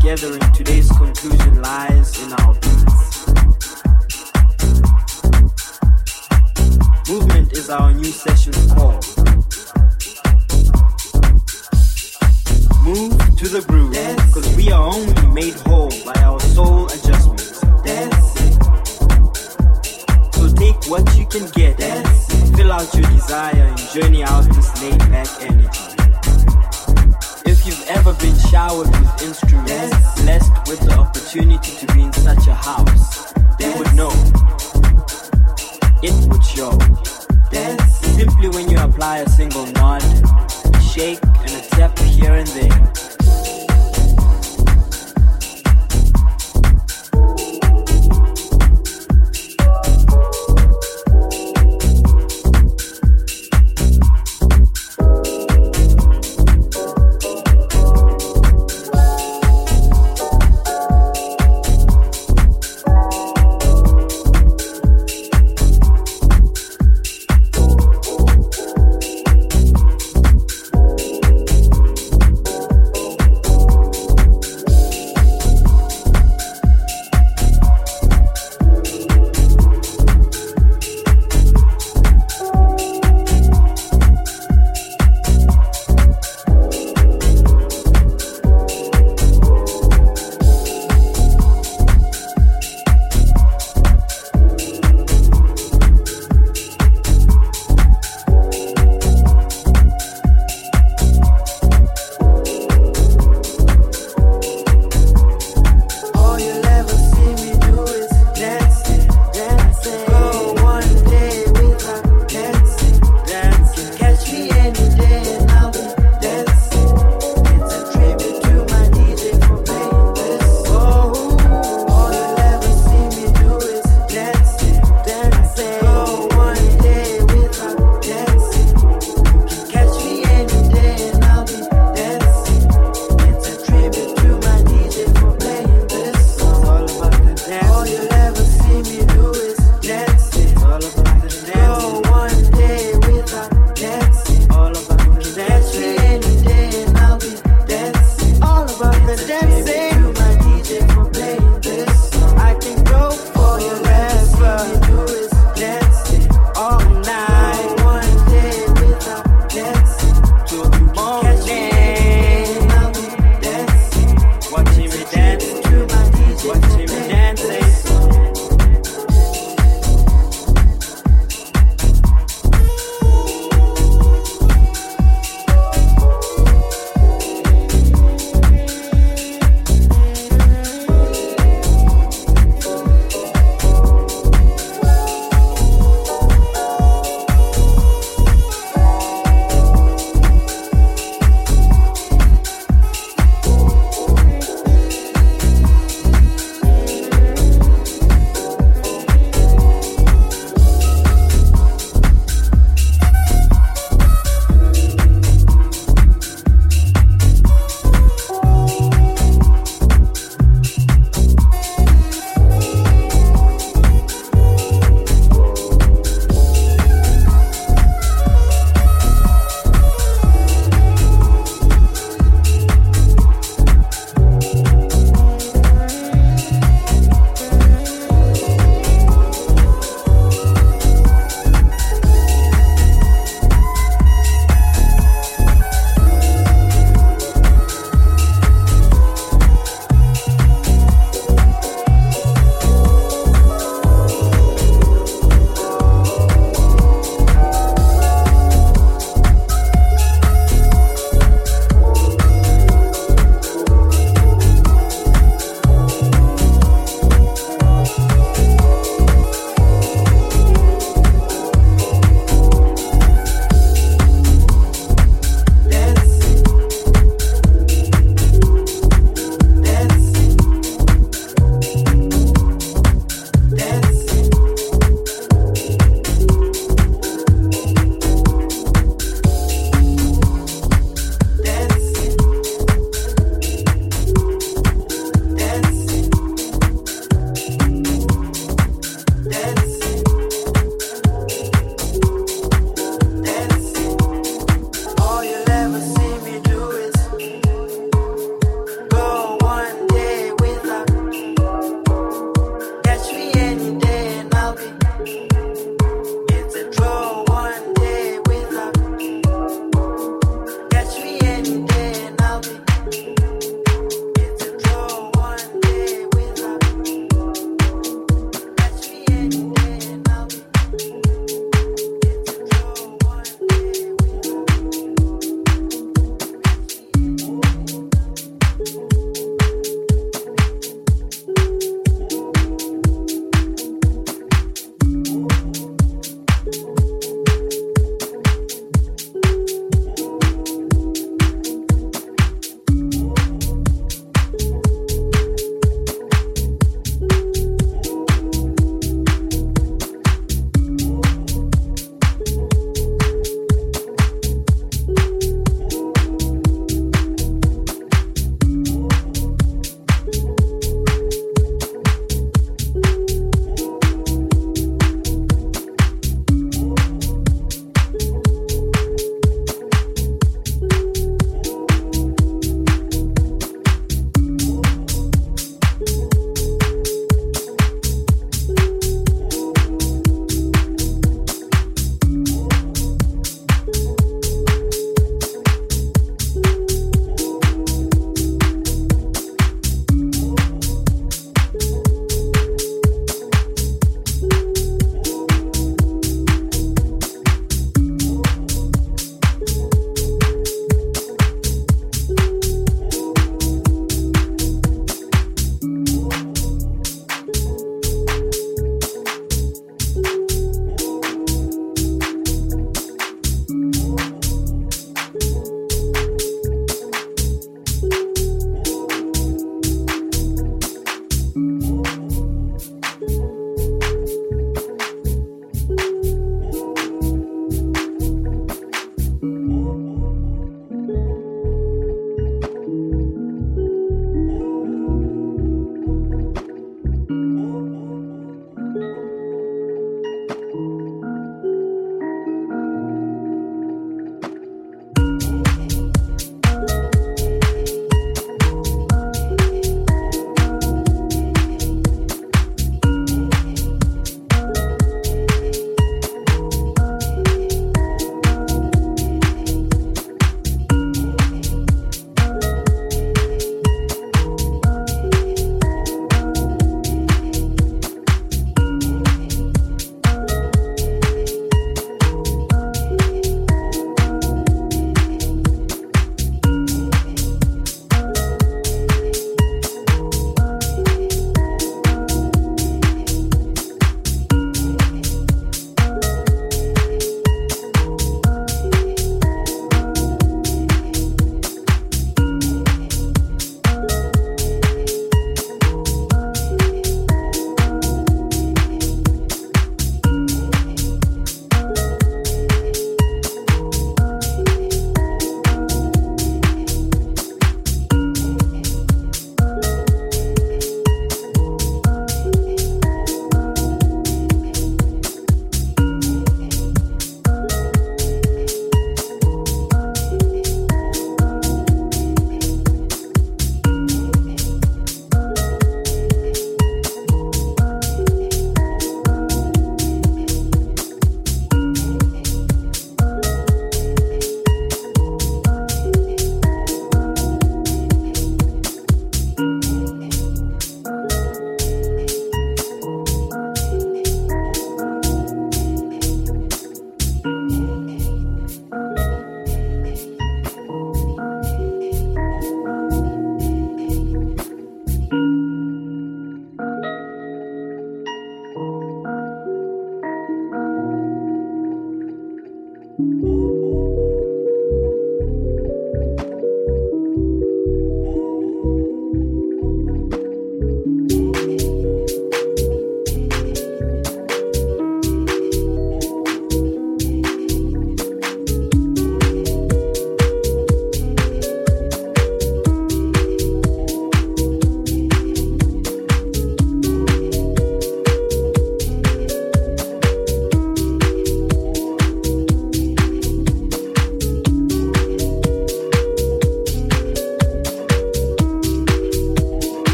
gathering, today's conclusion lies in our beats. Movement is our new session's call. Move to the groove, cause we are only made whole by our soul adjustments. So take what you can get, fill out your desire, and journey out this laid back energy. Ever been showered with instruments, blessed with the opportunity to be in such a house, you would know. It would show. Simply when you apply a single nod, a shake, and a tap here and there.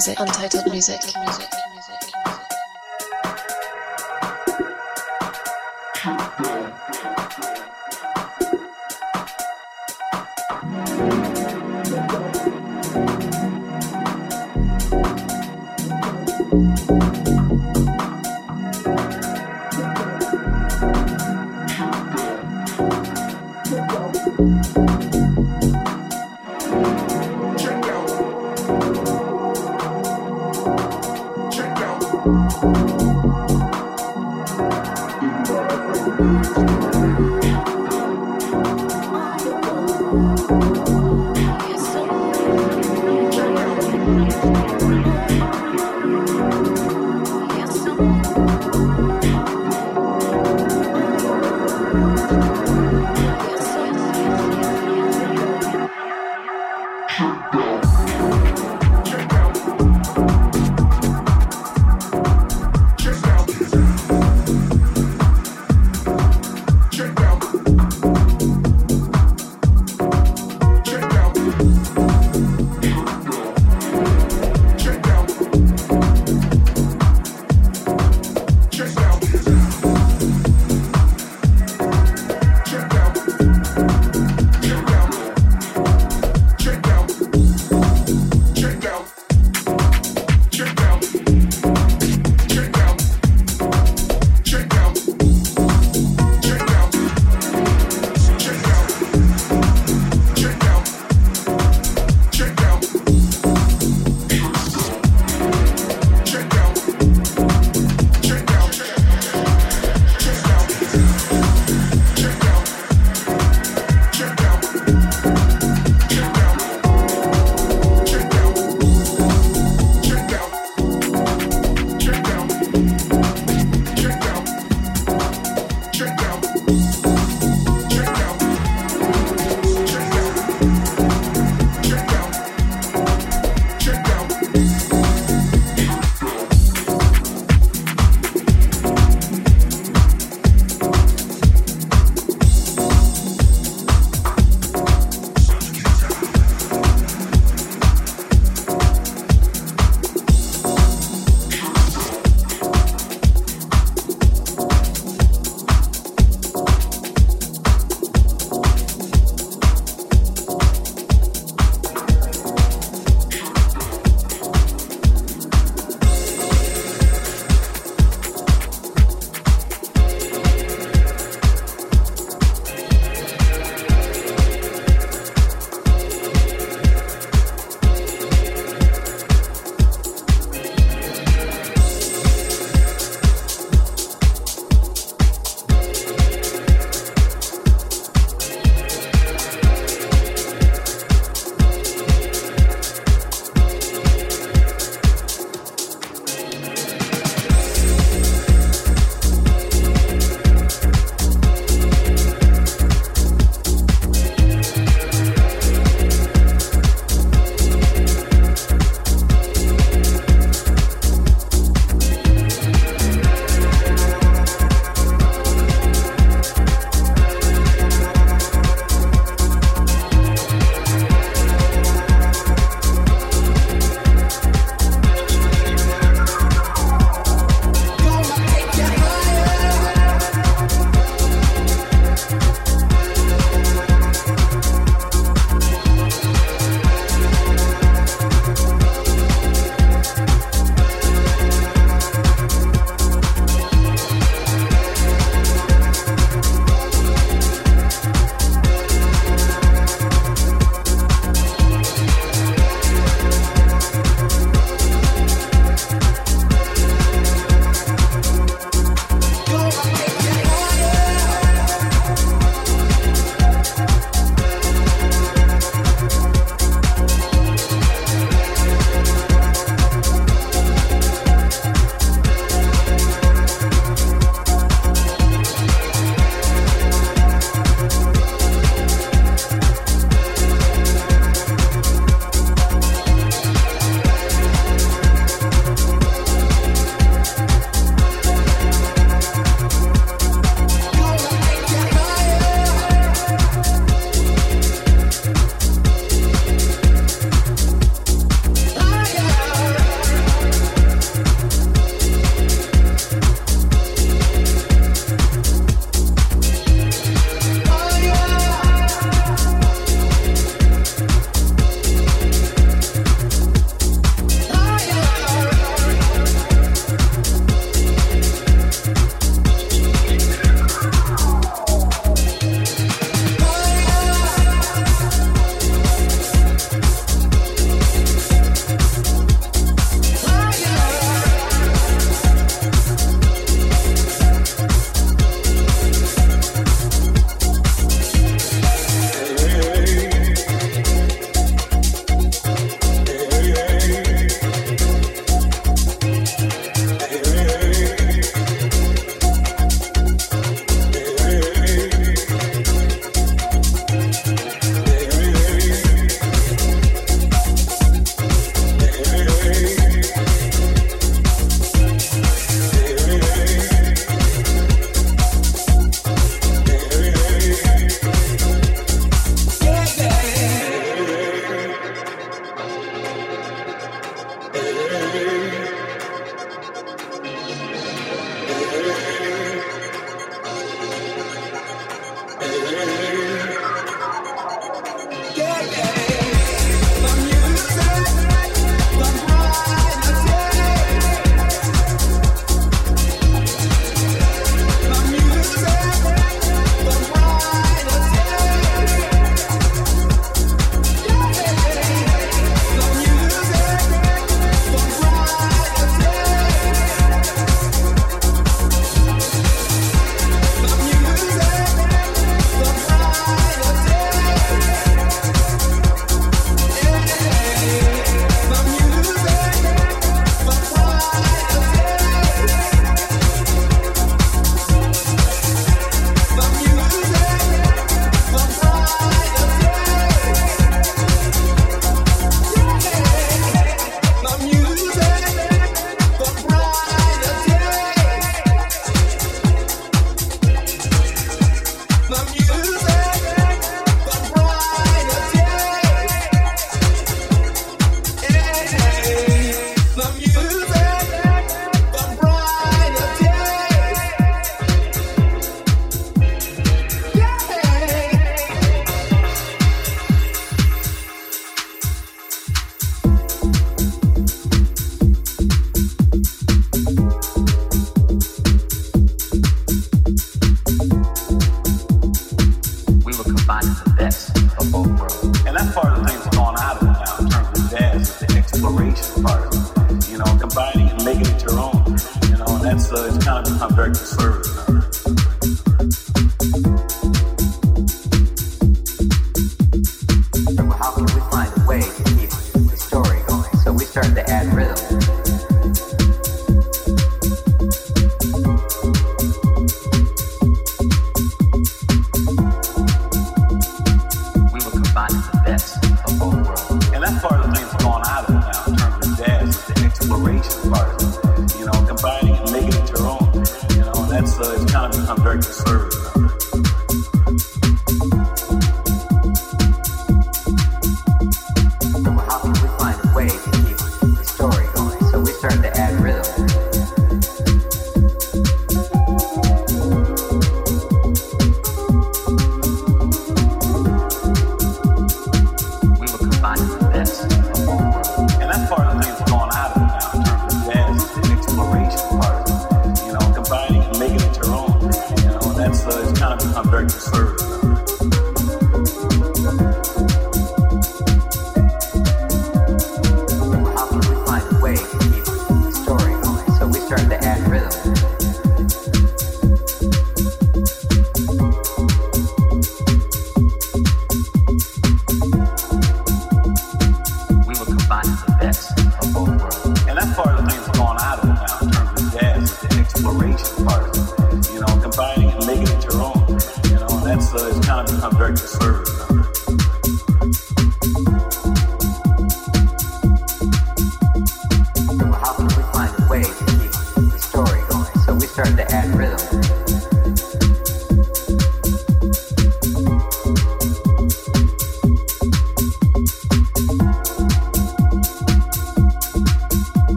Music, untitled music, music.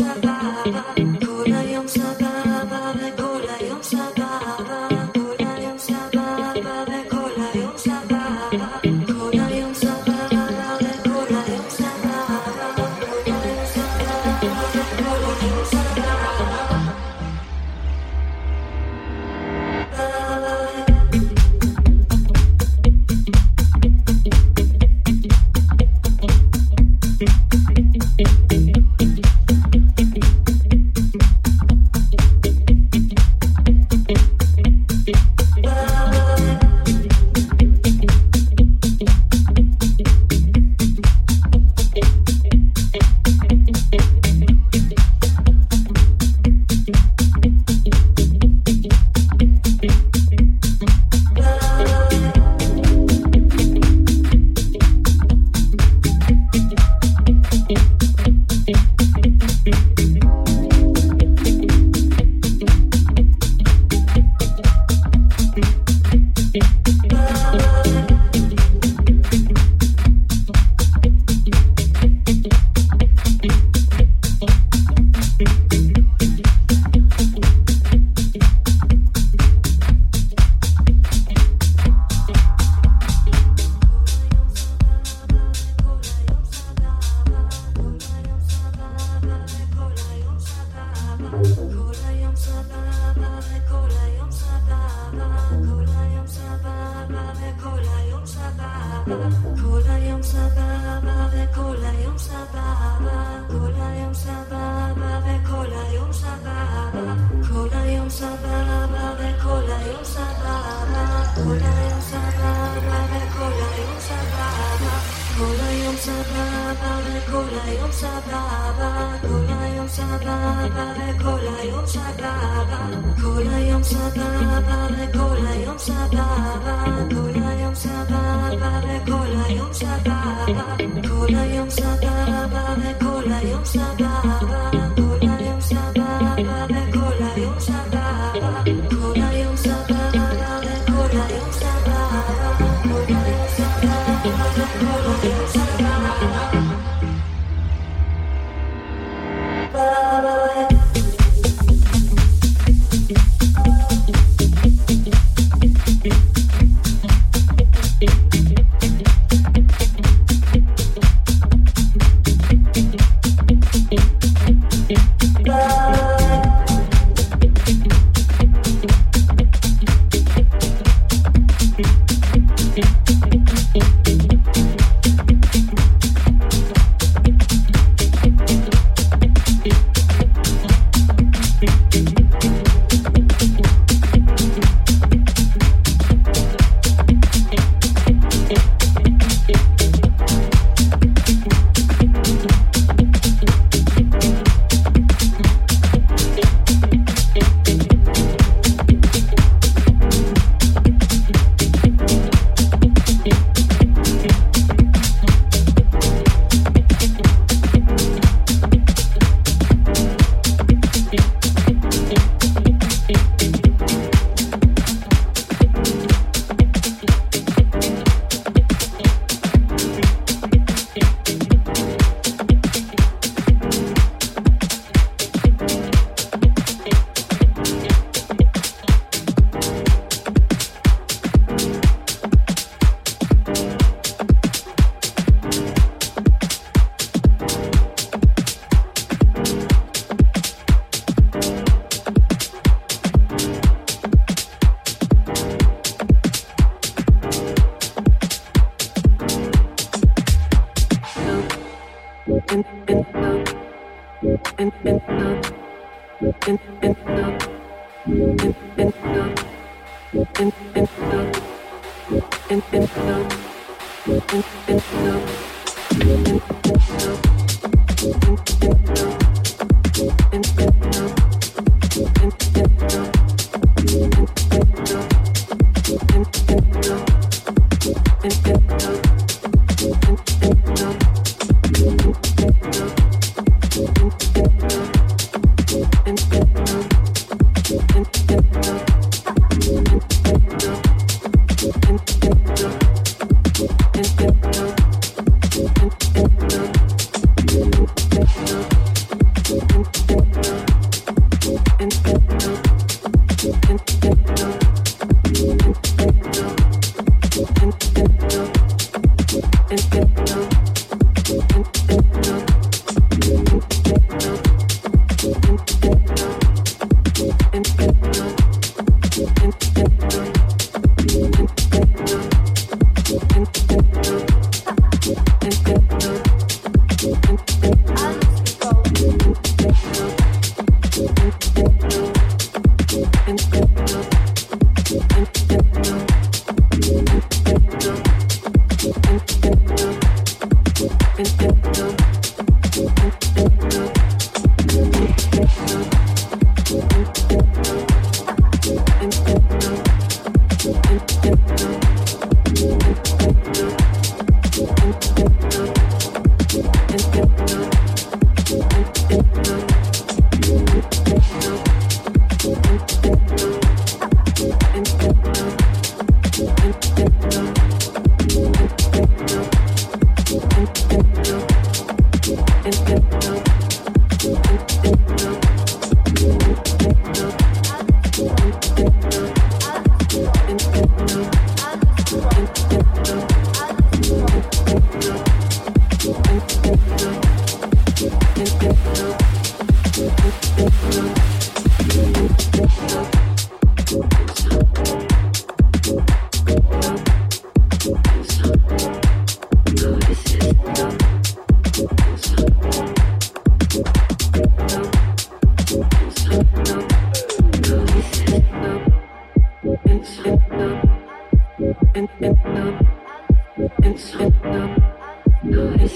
Thank you.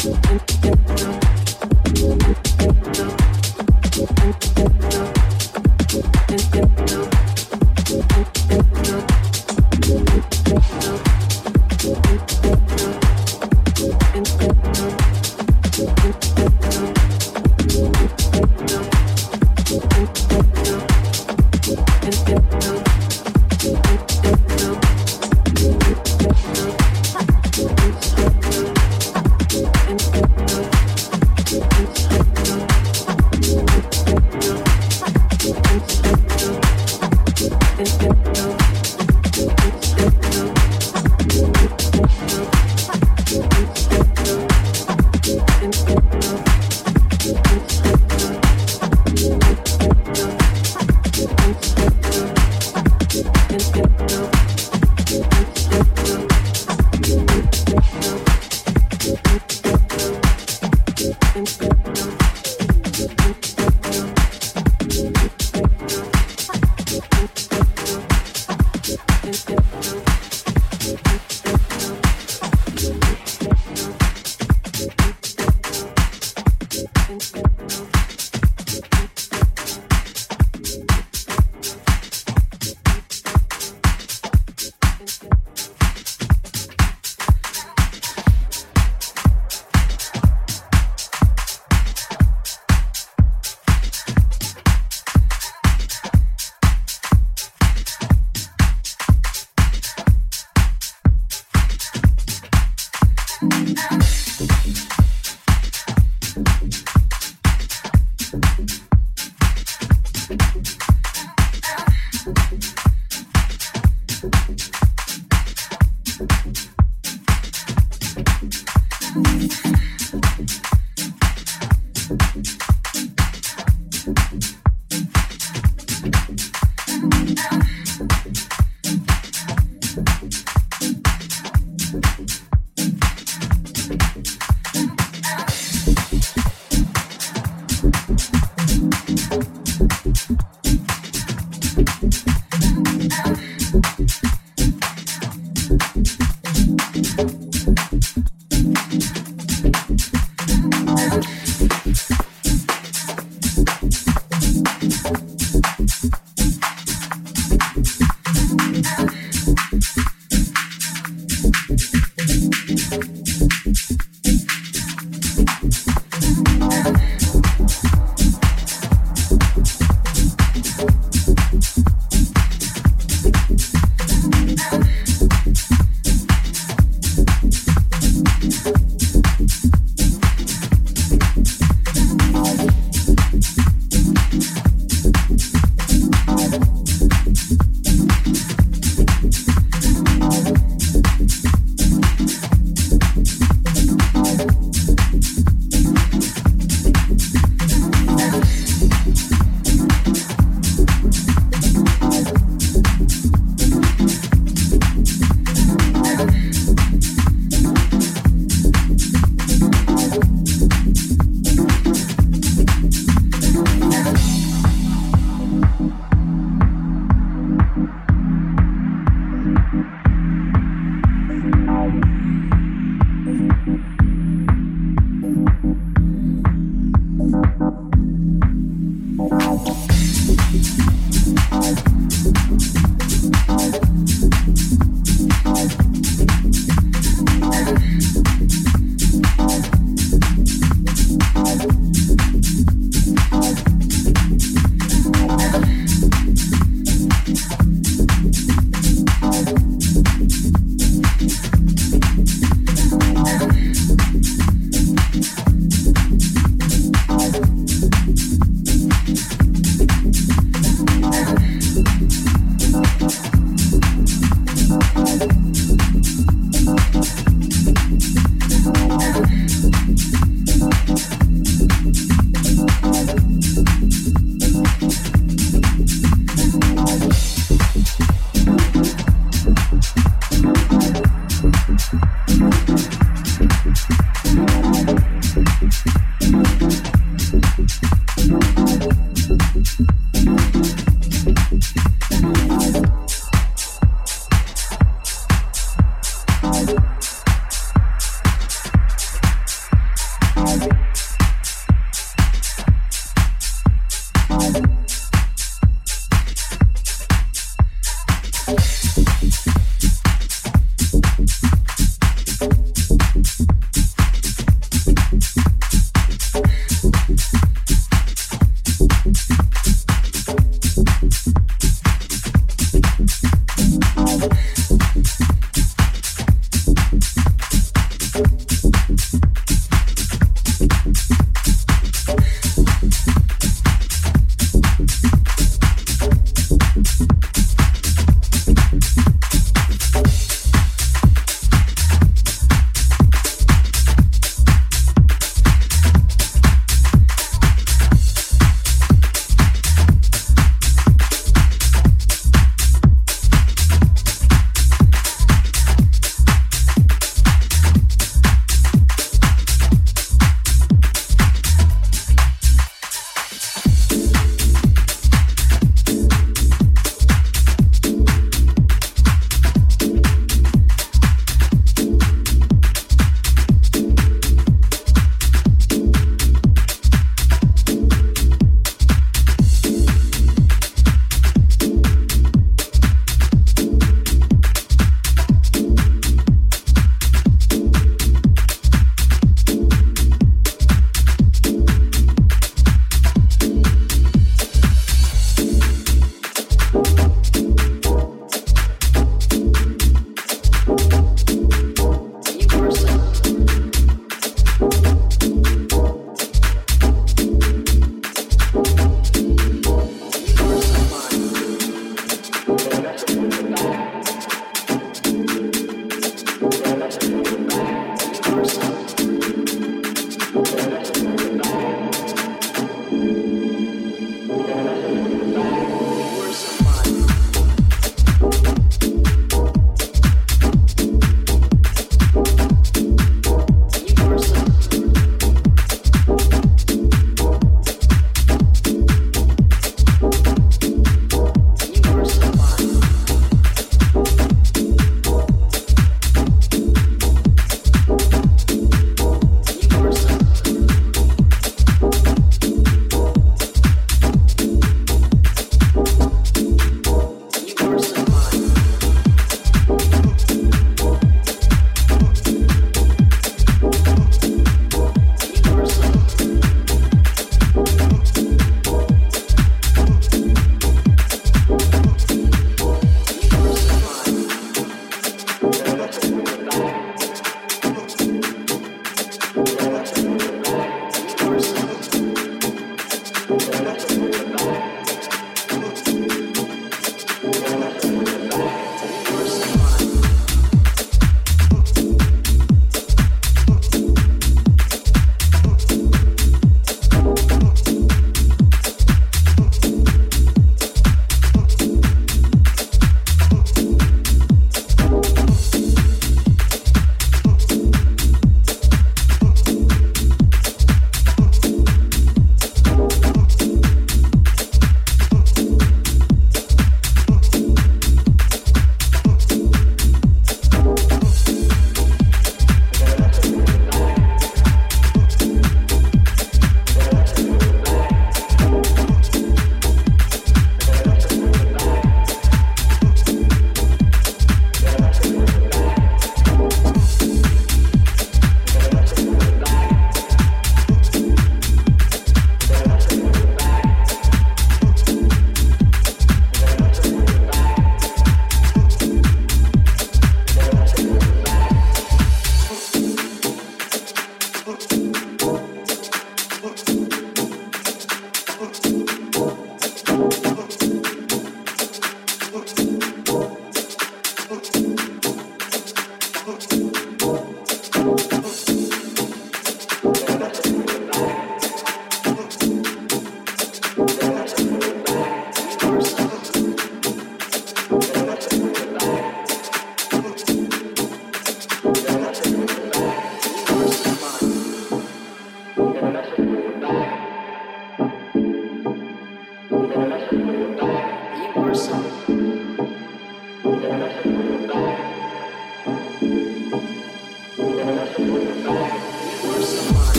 Thank you.